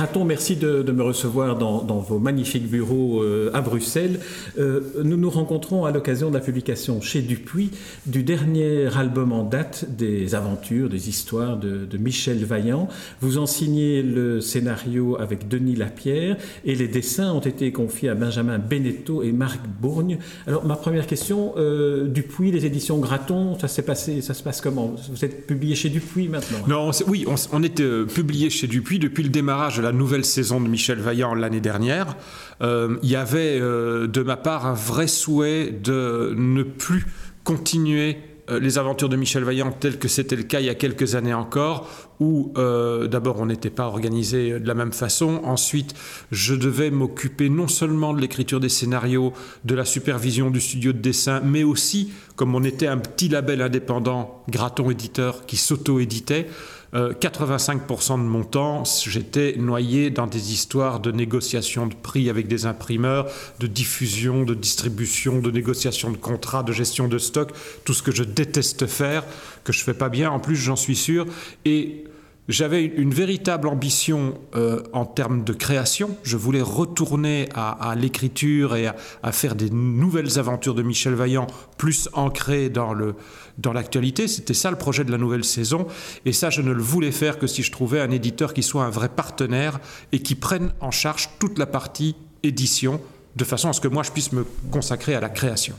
Graton, merci de, me recevoir dans, vos magnifiques bureaux euh, à Bruxelles. Euh, nous nous rencontrons à l'occasion de la publication chez Dupuis du dernier album en date des aventures, des histoires de, Michel Vaillant. Vous en signez le scénario avec Denis Lapierre et les dessins ont été confiés à Benjamin Beneteau et Marc Bourgne. Alors ma première question, euh, Dupuis, les éditions Graton, ça se passe comment? Vous êtes publié chez Dupuis maintenant? Non, oui, on, on était publié chez Dupuis depuis le démarrage de la nouvelle saison de Michel Vaillant l'année dernière, euh, il y avait euh, de ma part un vrai souhait de ne plus continuer euh, les aventures de Michel Vaillant telles que c'était le cas il y a quelques années encore, où d'abord on n'était pas organisé de la même façon, ensuite je devais m'occuper non seulement de l'écriture des scénarios, de la supervision du studio de dessin, mais aussi, comme on était un petit label indépendant, Graton Éditeur, qui s'auto-éditait, 85% euh, de mon temps, j'étais noyé dans des histoires de négociation de prix avec des imprimeurs, de diffusion, de distribution, de négociation de contrats, de gestion de stock, tout ce que je déteste faire, que je fais pas bien en plus, j'en suis sûr. Et j'avais une véritable ambition euh, en termes de création. Je voulais retourner à, l'écriture et à, faire des nouvelles aventures de Michel Vaillant, plus ancrées dans le dans l'actualité. C'était ça le projet de la nouvelle saison. Et ça, je ne le voulais faire que si je trouvais un éditeur qui soit un vrai partenaire et qui prenne en charge toute la partie édition, de façon à ce que moi je puisse me consacrer à la création.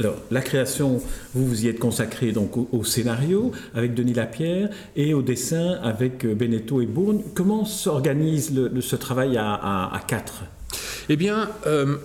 Alors, la création, vous vous y êtes consacré donc au, scénario avec Denis Lapierre et au dessin avec euh, Beneteau et Bourne. Comment s'organise ce travail à, quatre? Eh bien, euh,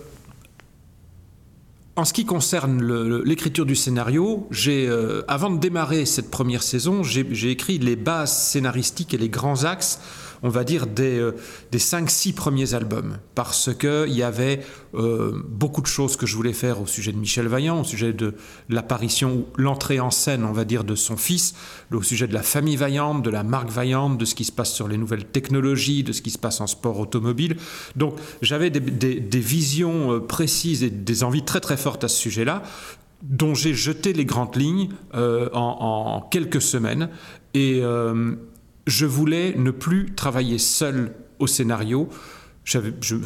en ce qui concerne l'écriture du scénario, euh, avant de démarrer cette première saison, j'ai écrit les bases scénaristiques et les grands axes on va dire, des, euh, des 5-6 premiers albums, parce qu'il y avait euh, beaucoup de choses que je voulais faire au sujet de Michel Vaillant, au sujet de l'apparition, l'entrée en scène, on va dire, de son fils, au sujet de la famille Vaillante, de la marque Vaillante, de ce qui se passe sur les nouvelles technologies, de ce qui se passe en sport automobile. Donc j'avais des, visions euh, précises et des envies très très fortes à ce sujet-là dont j'ai jeté les grandes lignes en, quelques semaines. Et, je voulais ne plus travailler seul au scénario. Je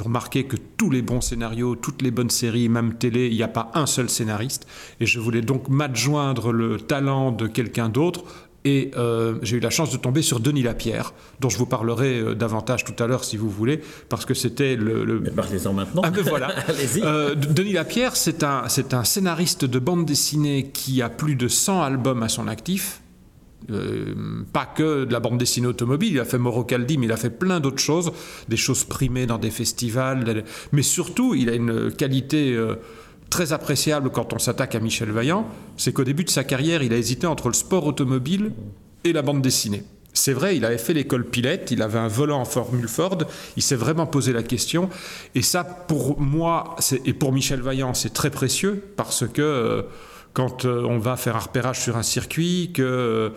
remarquais que tous les bons scénarios, toutes les bonnes séries, même télé, il n'y a pas un seul scénariste. Et je voulais donc m'adjoindre le talent de quelqu'un d'autre. Et euh, j'ai eu la chance de tomber sur Denis Lapierre, dont je vous parlerai euh, davantage tout à l'heure si vous voulez, parce que c'était le. Mais parlez-en maintenant. Ah ben voilà. euh, Denis Lapierre, c'est un, un scénariste de bande dessinée qui a plus de 100 albums à son actif euh, pas que de la bande dessinée automobile, il a fait Morocaldi, mais il a fait plein d'autres choses, des choses primées dans des festivals, mais surtout il a une qualité euh, très appréciable quand on s'attaque à Michel Vaillant, c'est qu'au début de sa carrière, il a hésité entre le sport automobile et la bande dessinée. C'est vrai, il avait fait l'école Pilette, il avait un volant en Formule Ford, il s'est vraiment posé la question. Et ça, pour moi, et pour Michel Vaillant, c'est très précieux parce que euh, quand euh, on va faire un repérage sur un circuit, que euh,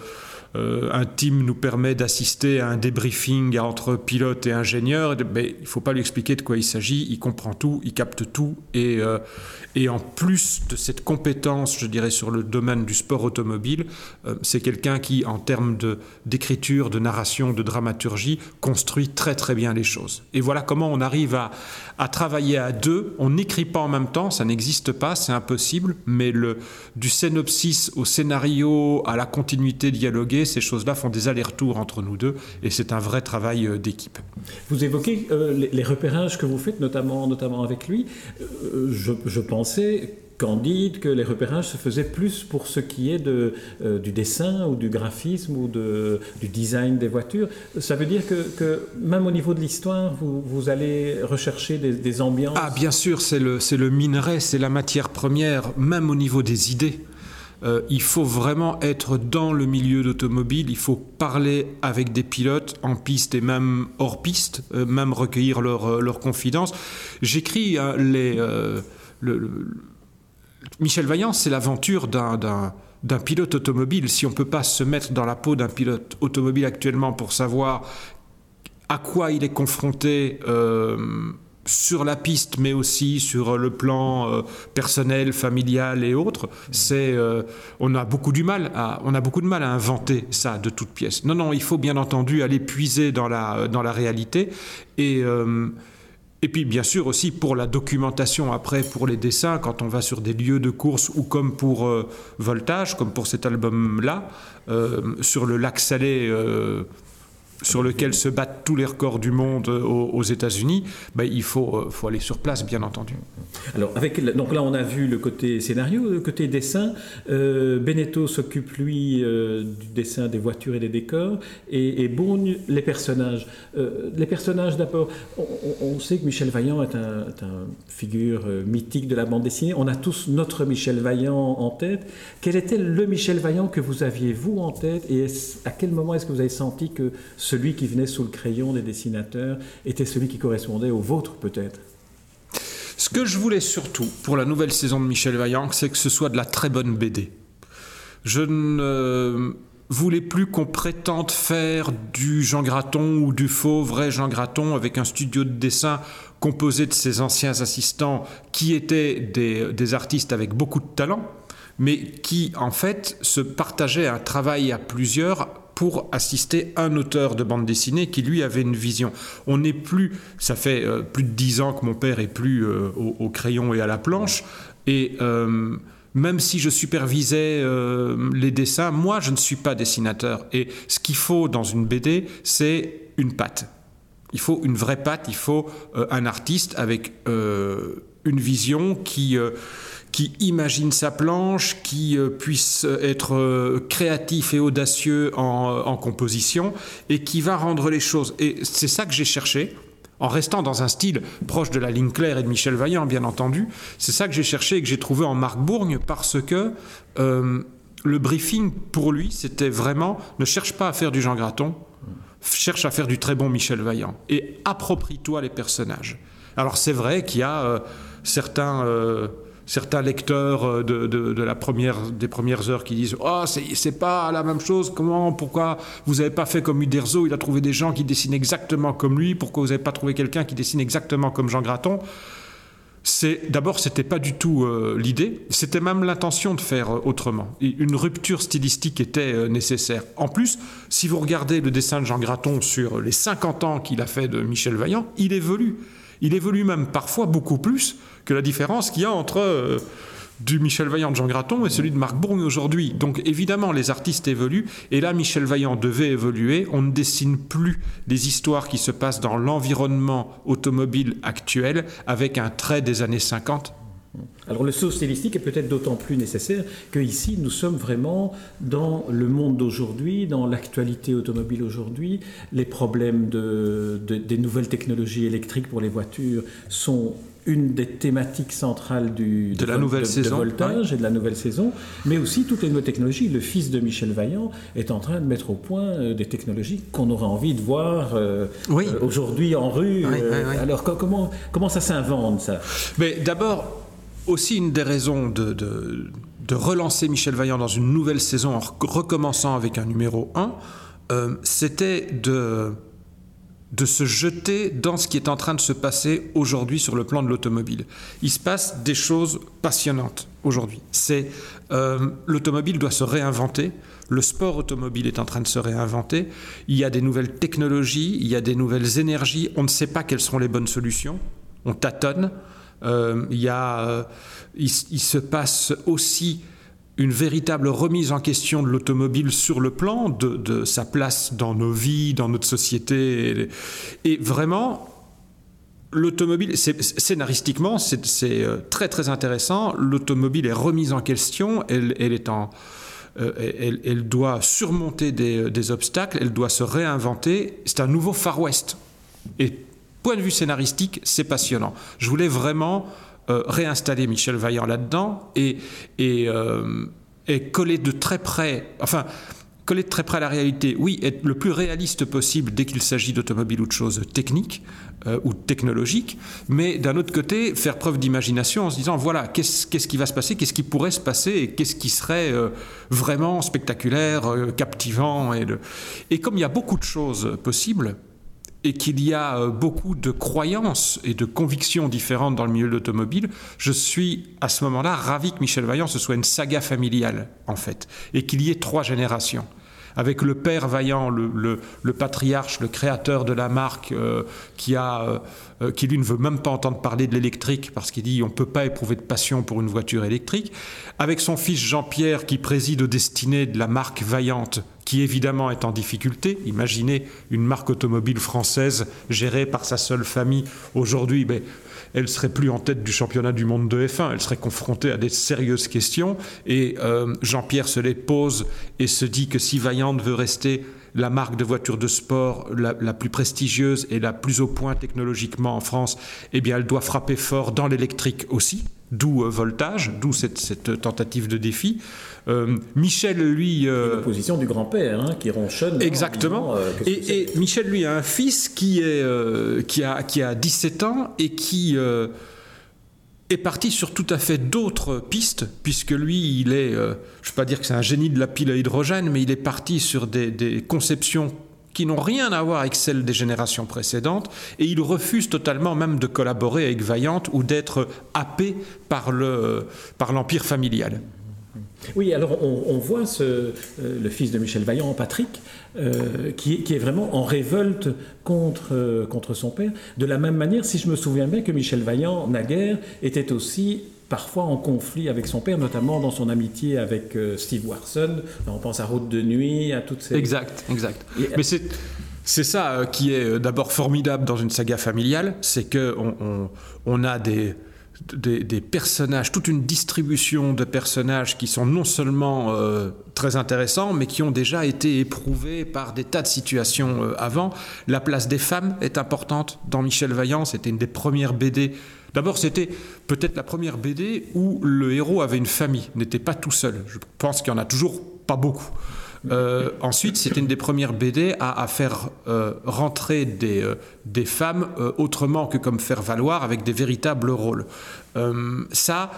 un team nous permet d'assister à un débriefing entre pilote et ingénieur, mais il ne faut pas lui expliquer de quoi il s'agit, il comprend tout, il capte tout, et, euh, en plus de cette compétence, je dirais, sur le domaine du sport automobile, euh, c'est quelqu'un qui, en termes d'écriture, de, narration, de dramaturgie, construit très très bien les choses. Et voilà comment on arrive à, travailler à deux. On n'écrit pas en même temps, ça n'existe pas, c'est impossible, mais du synopsis au scénario, à la continuité dialoguée, ces choses-là font des allers-retours entre nous deux, et c'est un vrai travail euh, d'équipe. Vous évoquez euh, les, repérages que vous faites, notamment, notamment avec lui. je, je pensais, Candide, que les repérages se faisaient plus pour ce qui est de, euh, du dessin ou du graphisme ou de, du design des voitures. Ça veut dire que, même au niveau de l'histoire, vous, vous, allez rechercher des, ambiances? Ah, bien sûr, c'est le, le minerai, c'est la matière première, même au niveau des idées. Euh, il faut vraiment être dans le milieu d'automobile, il faut parler avec des pilotes en piste et même hors piste, euh, même recueillir leurs leur confidences. J'écris hein, les Michel Vaillant, c'est l'aventure d'un pilote automobile. Si on ne peut pas se mettre dans la peau d'un pilote automobile actuellement pour savoir à quoi il est confronté euh, sur la piste, mais aussi sur le plan euh, personnel, familial et autres, c'est, euh, on a beaucoup du mal on a beaucoup de mal à inventer ça de toutes pièces. Non, non, il faut bien entendu aller puiser dans la, dans la réalité et euh, et puis bien sûr aussi pour la documentation après, pour les dessins, quand on va sur des lieux de course ou comme pour Voltage, comme pour cet album-là, sur le lac Salé sur lequel se battent tous les records du monde euh, aux, États-Unis, ben, il faut, euh, faut, aller sur place, bien entendu. Alors, donc là, on a vu le côté scénario, le côté dessin. Euh, Beneteau s'occupe, lui, du dessin des voitures et des décors, et, et Bourgne, les personnages. les personnages, d'abord, on, sait que Michel Vaillant est un figure mythique de la bande dessinée. On a tous notre Michel Vaillant en tête. Quel était le Michel Vaillant que vous aviez, vous, en tête, et à quel moment est-ce que vous avez senti que celui qui venait sous le crayon des dessinateurs était celui qui correspondait au vôtre peut-être Ce que je voulais surtout pour la nouvelle saison de Michel Vaillant, c'est que ce soit de la très bonne BD. Je ne voulais plus qu'on prétende faire du Jean Graton ou du faux vrai Jean Graton avec un studio de dessin composé de ses anciens assistants qui étaient des, des artistes avec beaucoup de talent, mais qui en fait se partageaient un travail à plusieurs pour assister un auteur de bande dessinée qui lui avait une vision. On n'est plus, ça fait euh, plus de dix ans que mon père est plus euh, au, crayon et à la planche, et euh, même si je supervisais les dessins, moi je ne suis pas dessinateur. Et ce qu'il faut dans une BD, c'est une patte. Il faut une vraie patte, il faut un artiste avec une vision qui qui imagine sa planche, qui euh, puisse être euh, créatif et audacieux en, composition, et qui va rendre les choses. Et c'est ça que j'ai cherché, en restant dans un style proche de la ligne claire et de Michel Vaillant, bien entendu. C'est ça que j'ai cherché et que j'ai trouvé en Marc Bourgne, parce que euh, le briefing, pour lui, c'était vraiment ne cherche pas à faire du Jean Graton, cherche à faire du très bon Michel Vaillant, et approprie-toi les personnages. Alors c'est vrai qu'il y a certains certains lecteurs euh, de, la première, des premières heures qui disent Oh, c'est pas la même chose, comment, pourquoi vous n'avez pas fait comme Uderzo, il a trouvé des gens qui dessinent exactement comme lui, pourquoi vous n'avez pas trouvé quelqu'un qui dessine exactement comme Jean Graton? D'abord c'était pas du tout euh, l'idée, c'était même l'intention de faire euh, autrement. une rupture stylistique était nécessaire. En plus, si vous regardez le dessin de Jean Graton sur les 50 ans qu'il a fait de Michel Vaillant, il évolue. Il évolue même parfois beaucoup plus que la différence qu'il y a entre euh, du Michel Vaillant de Jean Graton et celui de Marc Bourgne aujourd'hui. Donc évidemment, les artistes évoluent, et là, Michel Vaillant devait évoluer. On ne dessine plus des histoires qui se passent dans l'environnement automobile actuel avec un trait des années 50 alors le saut stylistique est peut-être d'autant plus nécessaire qu'ici nous sommes vraiment dans le monde d'aujourd'hui, dans l'actualité automobile aujourd'hui. Les problèmes de, des nouvelles technologies électriques pour les voitures sont une des thématiques centrales du, de, la nouvelle saison, voltage et de la nouvelle saison, mais aussi toutes les nouvelles technologies. Le fils de Michel Vaillant est en train de mettre au point euh, des technologies qu'on aurait envie de voir euh, euh, aujourd'hui en rue. alors comment, comment ça s'invente ça? Mais d'abord, aussi une des raisons de, relancer Michel Vaillant dans une nouvelle saison en recommençant avec un numéro 1, euh, c'était de, de se jeter dans ce qui est en train de se passer aujourd'hui sur le plan de l'automobile. Il se passe des choses passionnantes aujourd'hui. C'est euh, l'automobile doit se réinventer. Le sport automobile est en train de se réinventer. Il y a des nouvelles technologies, il y a des nouvelles énergies. On ne sait pas quelles seront les bonnes solutions. On tâtonne. Euh, euh, il, se passe aussi une véritable remise en question de l'automobile sur le plan de, sa place dans nos vies, dans notre société. Et, vraiment, l'automobile, scénaristiquement, c'est euh, très très intéressant. L'automobile est remise en question, elle, doit surmonter des, obstacles, elle doit se réinventer. C'est un nouveau Far West. Point de vue scénaristique, c'est passionnant. Je voulais vraiment euh, réinstaller Michel Vaillant là-dedans et, euh, et, coller de très près, enfin, coller de très près à la réalité. Oui, être le plus réaliste possible dès qu'il s'agit d'automobile ou de choses techniques euh, ou technologiques, mais d'un autre côté, faire preuve d'imagination en se disant, voilà, qu'est-ce, qui va se passer, qu'est-ce qui pourrait se passer et qu'est-ce qui serait vraiment spectaculaire, captivant. Et, et comme il y a beaucoup de choses possibles, et qu'il y a beaucoup de croyances et de convictions différentes dans le milieu de l'automobile, je suis à ce moment-là ravi que Michel Vaillant ce soit une saga familiale en fait, et qu'il y ait trois générations avec le père Vaillant, le, patriarche, le créateur de la marque, euh, euh, euh, qui lui ne veut même pas entendre parler de l'électrique parce qu'il dit on ne peut pas éprouver de passion pour une voiture électrique, avec son fils Jean-Pierre qui préside aux destinées de la marque Vaillante, qui évidemment est en difficulté. Imaginez une marque automobile française gérée par sa seule famille aujourd'hui. Ben, elle serait plus en tête du championnat du monde de F1, elle serait confrontée à des sérieuses questions. Et euh, Jean-Pierre se les pose et se dit que si Vaillante veut rester la marque de voiture de sport la, plus prestigieuse et la plus au point technologiquement en France, eh bien, elle doit frapper fort dans l'électrique aussi, d'où euh, Voltage, d'où cette, tentative de défi. Euh, Michel, lui... Euh, position du grand-père, hein, qui ronchonne. Exactement. Euh, et, Michel, lui, a un fils qui, est, qui, a, qui a 17 ans et qui est parti sur tout à fait d'autres pistes, puisque lui, il est, je ne vais pas dire que c'est un génie de la pile à hydrogène, mais il est parti sur des, des conceptions qui n'ont rien à voir avec celles des générations précédentes, et il refuse totalement même de collaborer avec Vaillante ou d'être happé par l'empire par familial. Oui, alors on, voit euh, le fils de Michel Vaillant, Patrick, euh, qui, qui, est vraiment en révolte contre, euh, contre son père. De la même manière, si je me souviens bien, que Michel Vaillant, naguère, était aussi parfois en conflit avec son père, notamment dans son amitié avec Steve Warson. On pense à Route de nuit, à toutes ces... Exact, exact. Mais c'est... C'est ça qui est d'abord formidable dans une saga familiale, c'est qu'on on, on a des, des, personnages, toute une distribution de personnages qui sont non seulement euh, très intéressants, mais qui ont déjà été éprouvés par des tas de situations euh, avant. La place des femmes est importante dans Michel Vaillant, c'était une des premières BD. D'abord, c'était peut-être la première BD où le héros avait une famille, n'était pas tout seul. Je pense qu'il n'y en a toujours pas beaucoup. Euh, ensuite, c'était une des premières BD à, faire euh, rentrer des, euh, femmes autrement que comme faire valoir, avec des véritables rôles. ça,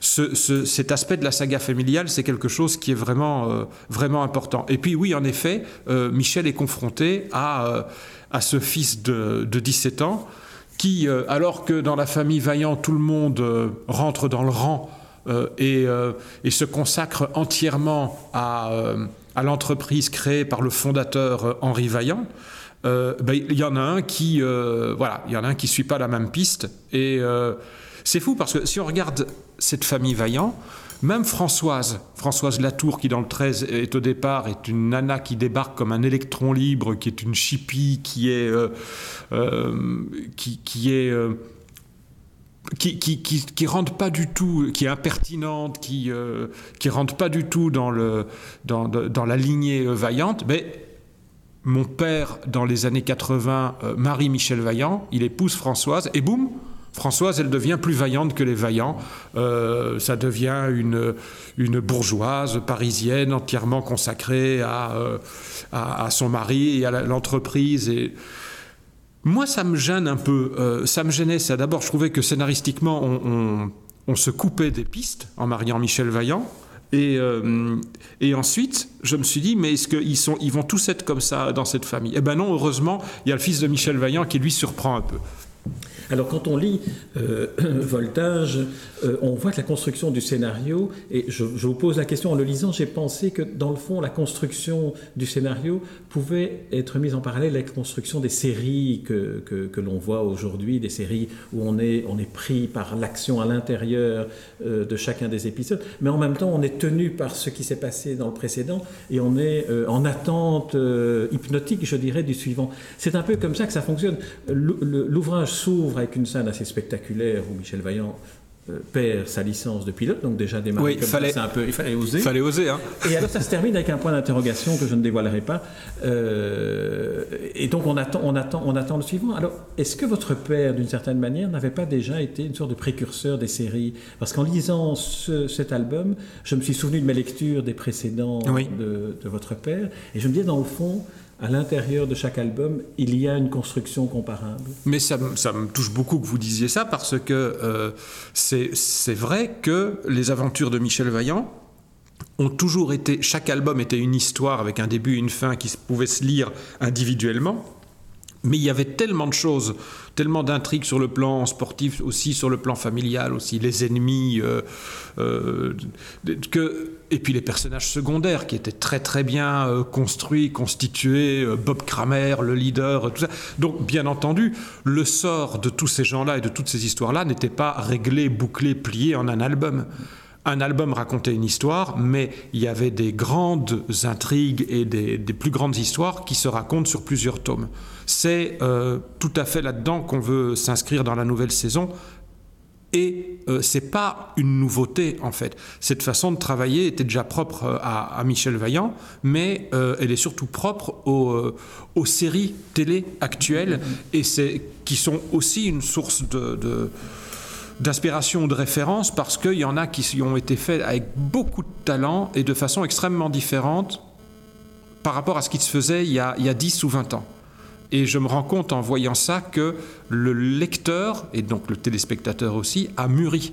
cet aspect de la saga familiale, c'est quelque chose qui est vraiment, vraiment important. Et puis oui, en effet, Michel est confronté à, à ce fils de, de 17 ans qui, alors que dans la famille Vaillant, tout le monde rentre dans le rang et, se consacre entièrement à à l'entreprise créée par le fondateur euh, Henri Vaillant, euh, ben, il y en a un qui, euh, voilà, il y en a un qui suit pas la même piste. Et c'est fou parce que si on regarde cette famille Vaillant, même Françoise, Françoise Latour, qui dans le 13 est au départ, est une nana qui débarque comme un électron libre, qui est une chippie, qui est, qui, est qui, qui, pas du tout, qui est impertinente, qui, euh, qui rentre pas du tout dans, le, dans, dans la lignée euh, vaillante, mais mon père, dans les années 80, euh, Marie-Michel Vaillant, il épouse Françoise, et boum, Françoise, elle devient plus vaillante que les vaillants. ça devient une, une bourgeoise parisienne entièrement consacrée à, à, à son mari et à l'entreprise. Et moi, ça me gêne un peu. Euh, ça me gênait, ça. D'abord, je trouvais que scénaristiquement, on, se coupait des pistes en mariant Michel Vaillant. Et, euh, ensuite, je me suis dit, mais est-ce qu'ils ils vont tous être comme ça dans cette famille? Eh ben non, heureusement, il y a le fils de Michel Vaillant qui lui surprend un peu. Alors quand on lit euh, Voltage, euh, on voit que la construction du scénario, et je, vous pose la question en le lisant, j'ai pensé que dans le fond, la construction du scénario pouvait être mise en parallèle avec la construction des séries que, que, l'on voit aujourd'hui, des séries où on est, on est pris par l'action à l'intérieur euh, de chacun des épisodes, mais en même temps on est tenu par ce qui s'est passé dans le précédent et on est en attente hypnotique, je dirais, du suivant. C'est un peu comme ça que ça fonctionne. L'ouvrage s'ouvre avec une scène assez spectaculaire où Michel Vaillant euh, perd sa licence de pilote, donc déjà démarrer comme fallait, ça, un peu, il fallait oser. Fallait oser, hein. Et alors ça se termine avec un point d'interrogation que je ne dévoilerai pas. Euh, et donc on attend, on attend, on attend le suivant. Alors est-ce que votre père, d'une certaine manière, n'avait pas déjà été une sorte de précurseur des séries? Parce qu'en lisant cet album, je me suis souvenu de mes lectures des précédents de, de, votre père, et je me disais dans le fond, à l'intérieur de chaque album, il y a une construction comparable. Mais ça, me touche beaucoup que vous disiez ça parce que euh, c'est vrai que les aventures de Michel Vaillant ont toujours été, chaque album était une histoire avec un début et une fin qui pouvait se lire individuellement. Mais il y avait tellement de choses, tellement d'intrigues sur le plan sportif, aussi sur le plan familial, aussi les ennemis, euh, euh, que, et puis les personnages secondaires qui étaient très très bien euh, construits, constitués, Bob Kramer, le leader, tout ça. Donc bien entendu, le sort de tous ces gens-là et de toutes ces histoires-là n'était pas réglé, bouclé, plié en un album un album racontait une histoire, mais il y avait des grandes intrigues et des, plus grandes histoires qui se racontent sur plusieurs tomes. C'est euh, tout à fait là-dedans qu'on veut s'inscrire dans la nouvelle saison. Et euh, c'est pas une nouveauté en fait. Cette façon de travailler était déjà propre euh, à, Michel Vaillant, mais elle est surtout propre aux, séries télé actuelles et qui sont aussi une source de d'inspiration ou de référence parce qu'il y en a qui ont été faits avec beaucoup de talent et de façon extrêmement différente par rapport à ce qui se faisait il y a, il y a 10 ou 20 ans. Et je me rends compte en voyant ça que le lecteur, et donc le téléspectateur aussi, a mûri.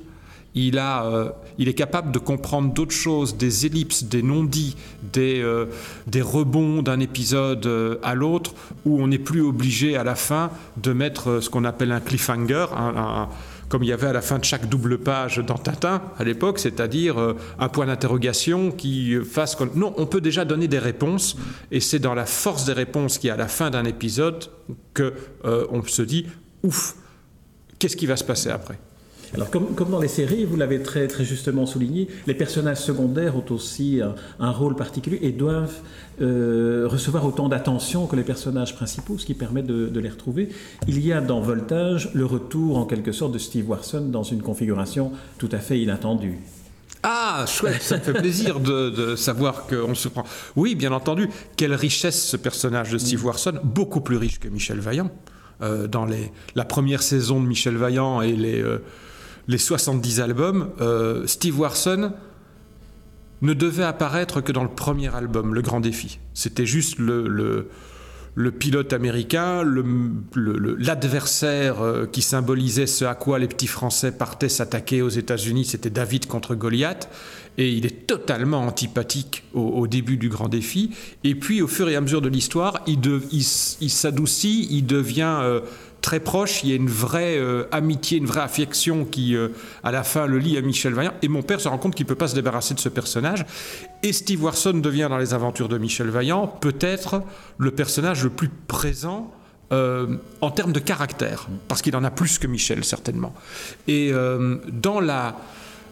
Il, a, euh, il est capable de comprendre d'autres choses, des ellipses, des non-dits, des, euh, des rebonds d'un épisode euh, à l'autre, où on n'est plus obligé à la fin de mettre ce qu'on appelle un cliffhanger, un comme il y avait à la fin de chaque double page dans Tintin à l'époque, c'est-à-dire euh, un point d'interrogation qui fasse... Non, on peut déjà donner des réponses, et c'est dans la force des réponses qui est à la fin d'un épisode que euh, on se dit, ouf, qu'est-ce qui va se passer après? Alors, comme, dans les séries, vous l'avez très, justement souligné, les personnages secondaires ont aussi un, rôle particulier et doivent euh, recevoir autant d'attention que les personnages principaux, ce qui permet de, les retrouver. Il y a dans Voltage le retour en quelque sorte de Steve Warson dans une configuration tout à fait inattendue. Ah, chouette, ça me fait plaisir de, savoir qu'on se prend. Oui, bien entendu, quelle richesse ce personnage de Steve Warson, beaucoup plus riche que Michel Vaillant. Euh, dans la première saison de Michel Vaillant et les, euh, les 70 albums, euh, Steve Warson ne devait apparaître que dans le premier album, Le Grand Défi. C'était juste le, pilote américain, l'adversaire euh, qui symbolisait ce à quoi les petits Français partaient s'attaquer aux États-Unis, c'était David contre Goliath. Et il est totalement antipathique au, début du grand défi. Et puis, au fur et à mesure de l'histoire, il, s'adoucit, il devient euh, très proche, il y a une vraie euh, amitié, une vraie affection qui, euh, à la fin, le lie à Michel Vaillant. Et mon père se rend compte qu'il ne peut pas se débarrasser de ce personnage. Et Steve Warson devient, dans les aventures de Michel Vaillant, peut-être le personnage le plus présent euh, en termes de caractère, parce qu'il en a plus que Michel, certainement. Et dans la,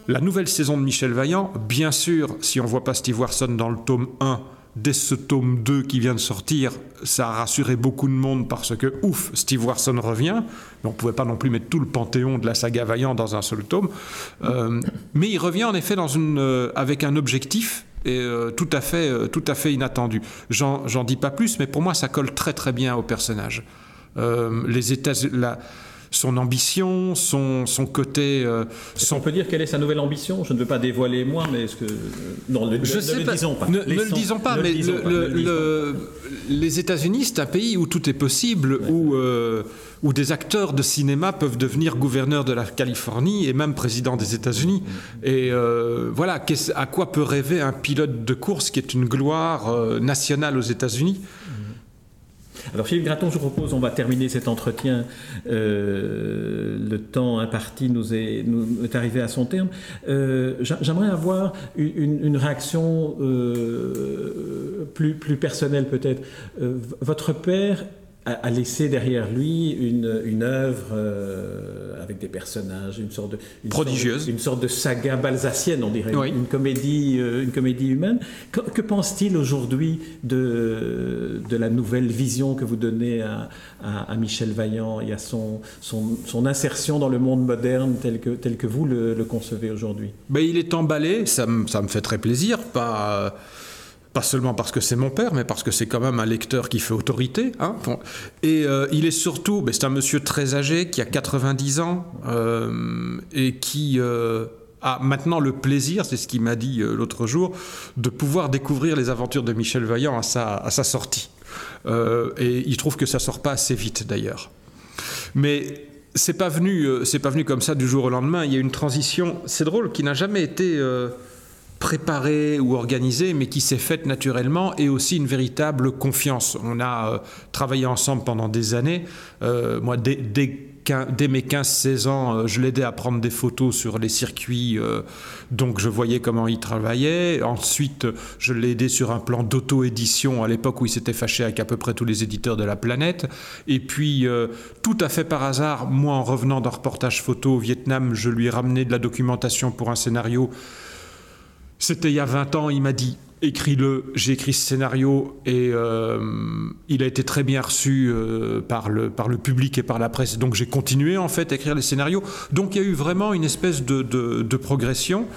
la nouvelle saison de Michel Vaillant, bien sûr, si on ne voit pas Steve Warson dans le tome 1, dès ce tome 2 qui vient de sortir, ça a rassuré beaucoup de monde parce que, ouf, Steve Warson revient. On ne pouvait pas non plus mettre tout le panthéon de la saga Vaillant dans un seul tome. Euh, mais il revient en effet dans une, euh, avec un objectif et, euh, tout, à fait, tout à fait inattendu. J'en dis pas plus, mais pour moi, ça colle très très bien au personnage. les États, la, son ambition, son, son côté. Euh, On peut dire quelle est sa nouvelle ambition? Je ne veux pas dévoiler moi, mais est-ce que. Non, ne, Je le disons pas. Ne, le disons pas, mais les États-Unis, c'est un pays où tout est possible, où, euh, où des acteurs de cinéma peuvent devenir gouverneurs de la Californie et même président des États-Unis. Et euh, voilà, à quoi peut rêver un pilote de course qui est une gloire euh, nationale aux États-Unis? Alors Philippe Graton, je vous propose, on va terminer cet entretien. Euh, le temps imparti nous est, nous est arrivé à son terme. Euh, j'aimerais avoir une, réaction euh, plus, plus personnelle peut-être. votre père a, laissé derrière lui une, une œuvre euh, avec des personnages, une sorte de une prodigieuse, sorte de, une sorte de saga balsacienne, on dirait, une comédie, euh, une comédie humaine. Que, pense-t-il aujourd'hui de, de la nouvelle vision que vous donnez à, à, Michel Vaillant et à son, son, son, insertion dans le monde moderne tel que, tel que vous le, le concevez aujourd'hui? Ben, Il est emballé, ça, ça me fait très plaisir, pas pas seulement parce que c'est mon père, mais parce que c'est quand même un lecteur qui fait autorité. Hein. Et euh, il est surtout, ben, c'est un monsieur très âgé qui a 90 ans euh, et qui euh, a maintenant le plaisir, c'est ce qu'il m'a dit l'autre jour, de pouvoir découvrir les aventures de Michel Vaillant à sa, à sa sortie. et il trouve que ça sort pas assez vite d'ailleurs. Mais c'est pas venu, c'est pas venu comme ça du jour au lendemain. Il y a une transition, c'est drôle, qui n'a jamais été préparée ou organisée, mais qui s'est faite naturellement, et aussi une véritable confiance. On a euh, travaillé ensemble pendant des années. Euh, moi, dès, mes 15-16 ans, euh, je l'aidais à prendre des photos sur les circuits, donc je voyais comment il travaillait. Ensuite, je l'ai aidé sur un plan d'auto-édition à l'époque où il s'était fâché avec à peu près tous les éditeurs de la planète. Et puis, tout à fait par hasard, moi, en revenant d'un reportage photo au Vietnam, je lui ai ramené de la documentation pour un scénario c'était il y a 20 ans, il m'a dit écris-le, j'ai écrit ce scénario et euh, il a été très bien reçu euh, par, le, public et par la presse. Donc j'ai continué en fait à écrire les scénarios. Donc il y a eu vraiment une espèce de, de, progression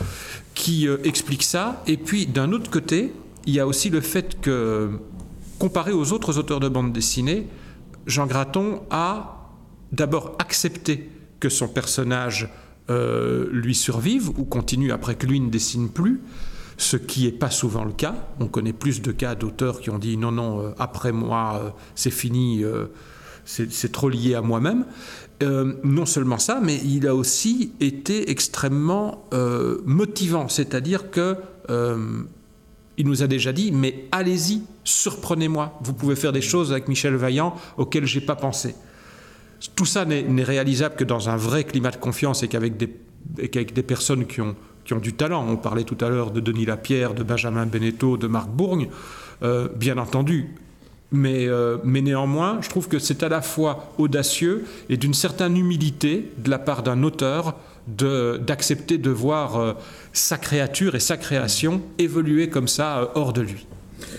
qui euh, explique ça. Et puis d'un autre côté, il y a aussi le fait que, comparé aux autres auteurs de bande dessinée, Jean Graton a d'abord accepté que son personnage euh, lui survivent ou continuent après que lui ne dessine plus, ce qui n'est pas souvent le cas. On connaît plus de cas d'auteurs qui ont dit non, non, euh, après moi, euh, c'est fini, c'est trop lié à moi-même. non seulement ça, mais il a aussi été extrêmement motivant, c'est-à-dire que il nous a déjà dit, mais allez-y, surprenez-moi. Vous pouvez faire des choses avec Michel Vaillant auxquelles j'ai pas pensé. Tout ça n'est réalisable que dans un vrai climat de confiance et qu'avec des, personnes qui ont, du talent. On parlait tout à l'heure de Denis Lapierre, de Benjamin Beneteau, de Marc Bourgne, euh, bien entendu. Mais, euh, mais, néanmoins, je trouve que c'est à la fois audacieux et d'une certaine humilité de la part d'un auteur d'accepter de, voir euh, sa créature et sa création évoluer comme ça hors de lui.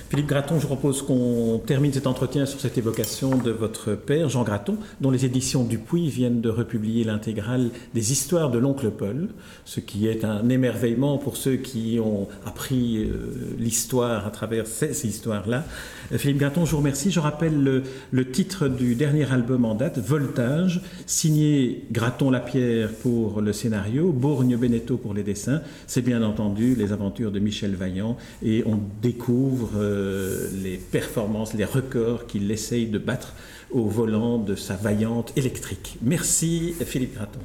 Philippe Graton, je propose qu'on termine cet entretien sur cette évocation de votre père, Jean Graton, dont les éditions Dupuis viennent de republier l'intégrale des histoires de l'oncle Paul, ce qui est un émerveillement pour ceux qui ont appris euh, l'histoire à travers ces, histoires-là. Euh, Philippe Graton, je vous remercie. Je rappelle le, titre du dernier album en date, Voltage, signé Graton-Lapierre pour le scénario, Bourgne-Beneteau pour les dessins. C'est bien entendu les aventures de Michel Vaillant et on découvre euh, les performances, les records qu'il essaye de battre au volant de sa vaillante électrique. Merci Philippe Graton.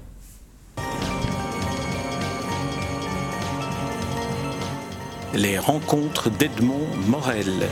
Les rencontres d'Edmond Morel.